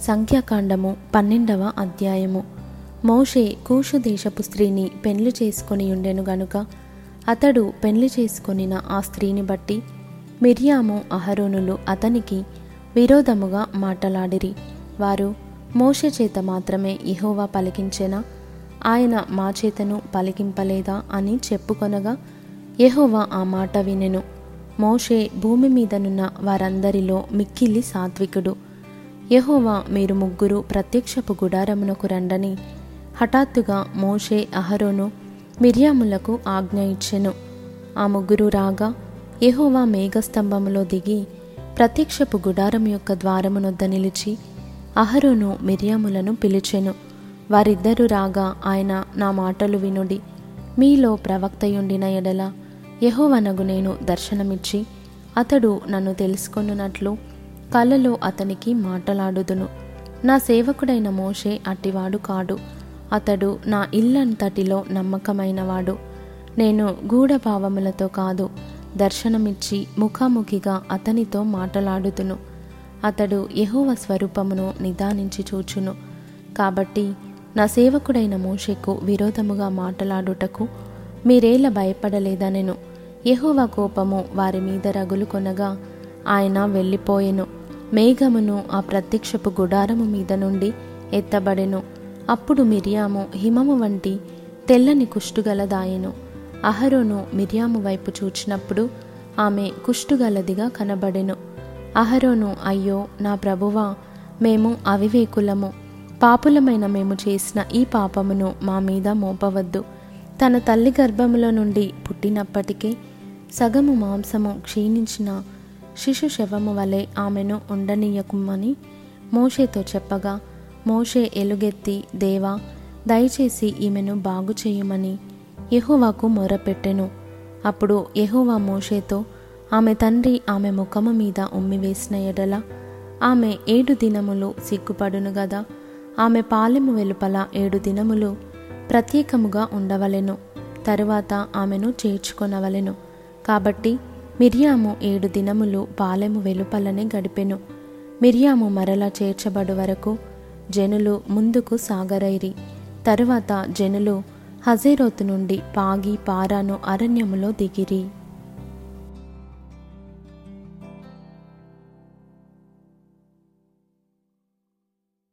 సంఖ్యాకాండము పన్నెండవ అధ్యాయము. మోషే కూషు దేశపు స్త్రీని పెండ్లి చేసుకొని ఉండెను గనుక అతడు పెండ్లి చేసుకొనిన ఆ స్త్రీని బట్టి మిర్యాము అహరోనులు అతనికి విరోధముగా మాటలాడిరి. వారు మోషే చేత మాత్రమే ఇహోవా పలికించెనా? ఆయన మా చేతను పలికింపలేదా అని చెప్పుకొనగా యహోవా ఆ మాట వినెను. మోషే భూమి మీదనున్న వారందరిలో మిక్కిలి సాత్వికుడు. యహోవా మీరు ముగ్గురు ప్రత్యక్షపు గుడారమునకు రండని. హఠాత్తుగా మోషే అహరోను మిర్యాములకు ఆజ్ఞ ఇచ్చెను. ఆ ముగ్గురు రాగా యహోవా మేఘస్తంభములో దిగి ప్రత్యక్షపు గుడారం యొక్క ద్వారమునొద్ద నిలిచి అహరోను మిర్యాములను పిలిచెను. వారిద్దరూ రాగా ఆయన నా మాటలు వినుడి. మీలో ప్రవక్తయుండిన ఎడల యహోవనగు నేను దర్శనమిచ్చి అతడు నన్ను తెలుసుకొనున్నట్లు కలలో అతనికి మాటలాడుదును. నా సేవకుడైన మోషే అట్టివాడు కాడు. అతడు నా ఇల్లంతటిలో నమ్మకమైనవాడు. నేను గూఢభావములతో కాదు దర్శనమిచ్చి ముఖాముఖిగా అతనితో మాటలాడుతును అతడు యహోవ స్వరూపమును నిదానించి చూచును. కాబట్టి నా సేవకుడైన మోషేకు విరోధముగా మాటలాడుటకు మీరేల భయపడలేదనెను. యహోవ కోపము వారి మీద రగులు కొనగా ఆయన వెళ్ళిపోయెను. మేఘమును ఆ ప్రత్యక్షపు గుడారము మీద నుండి ఎత్తబడెను. అప్పుడు మిరియాము హిమము వంటి తెల్లని కుష్టుగలదాయెను. అహరోను మిరియాము వైపు చూచినప్పుడు ఆమె కుష్టుగలదిగా కనబడెను. అహరోను అయ్యో నా ప్రభువా మేము అవివేకులము. పాపులమైన మేము చేసిన ఈ పాపమును మా మీద మోపవద్దు. తన తల్లి గర్భములో నుండి పుట్టినప్పటికే సగము మాంసము క్షీణించిన శిశు శవము వలె ఆమెను ఉండనీయకుమని మోషేతో చెప్పగా మోషే ఎలుగెత్తి దేవా దయచేసి ఈమెను బాగు చేయమని యెహోవాకు మొరపెట్టెను. అప్పుడు యెహోవా మోషేతో ఆమె తండ్రి ఆమె ముఖము మీద ఉమ్మివేసిన ఎడల ఆమె ఏడు దినములు సిగ్గుపడును గదా ఆమె పాలెము వెలుపల ఏడు దినములు ప్రత్యేకముగా ఉండవలెను. తరువాత ఆమెను చేర్చుకొనవలెను. కాబట్టి మిర్యాము ఏడు దినములు పాలెము వెలుపలనే గడిపెను. మిర్యాము మరలా చేర్చబడు వరకు జనులు ముందుకు సాగరైరి. తరువాత జనులు హజేరోతు నుండి పాగి పారాను అరణ్యములో దిగిరి.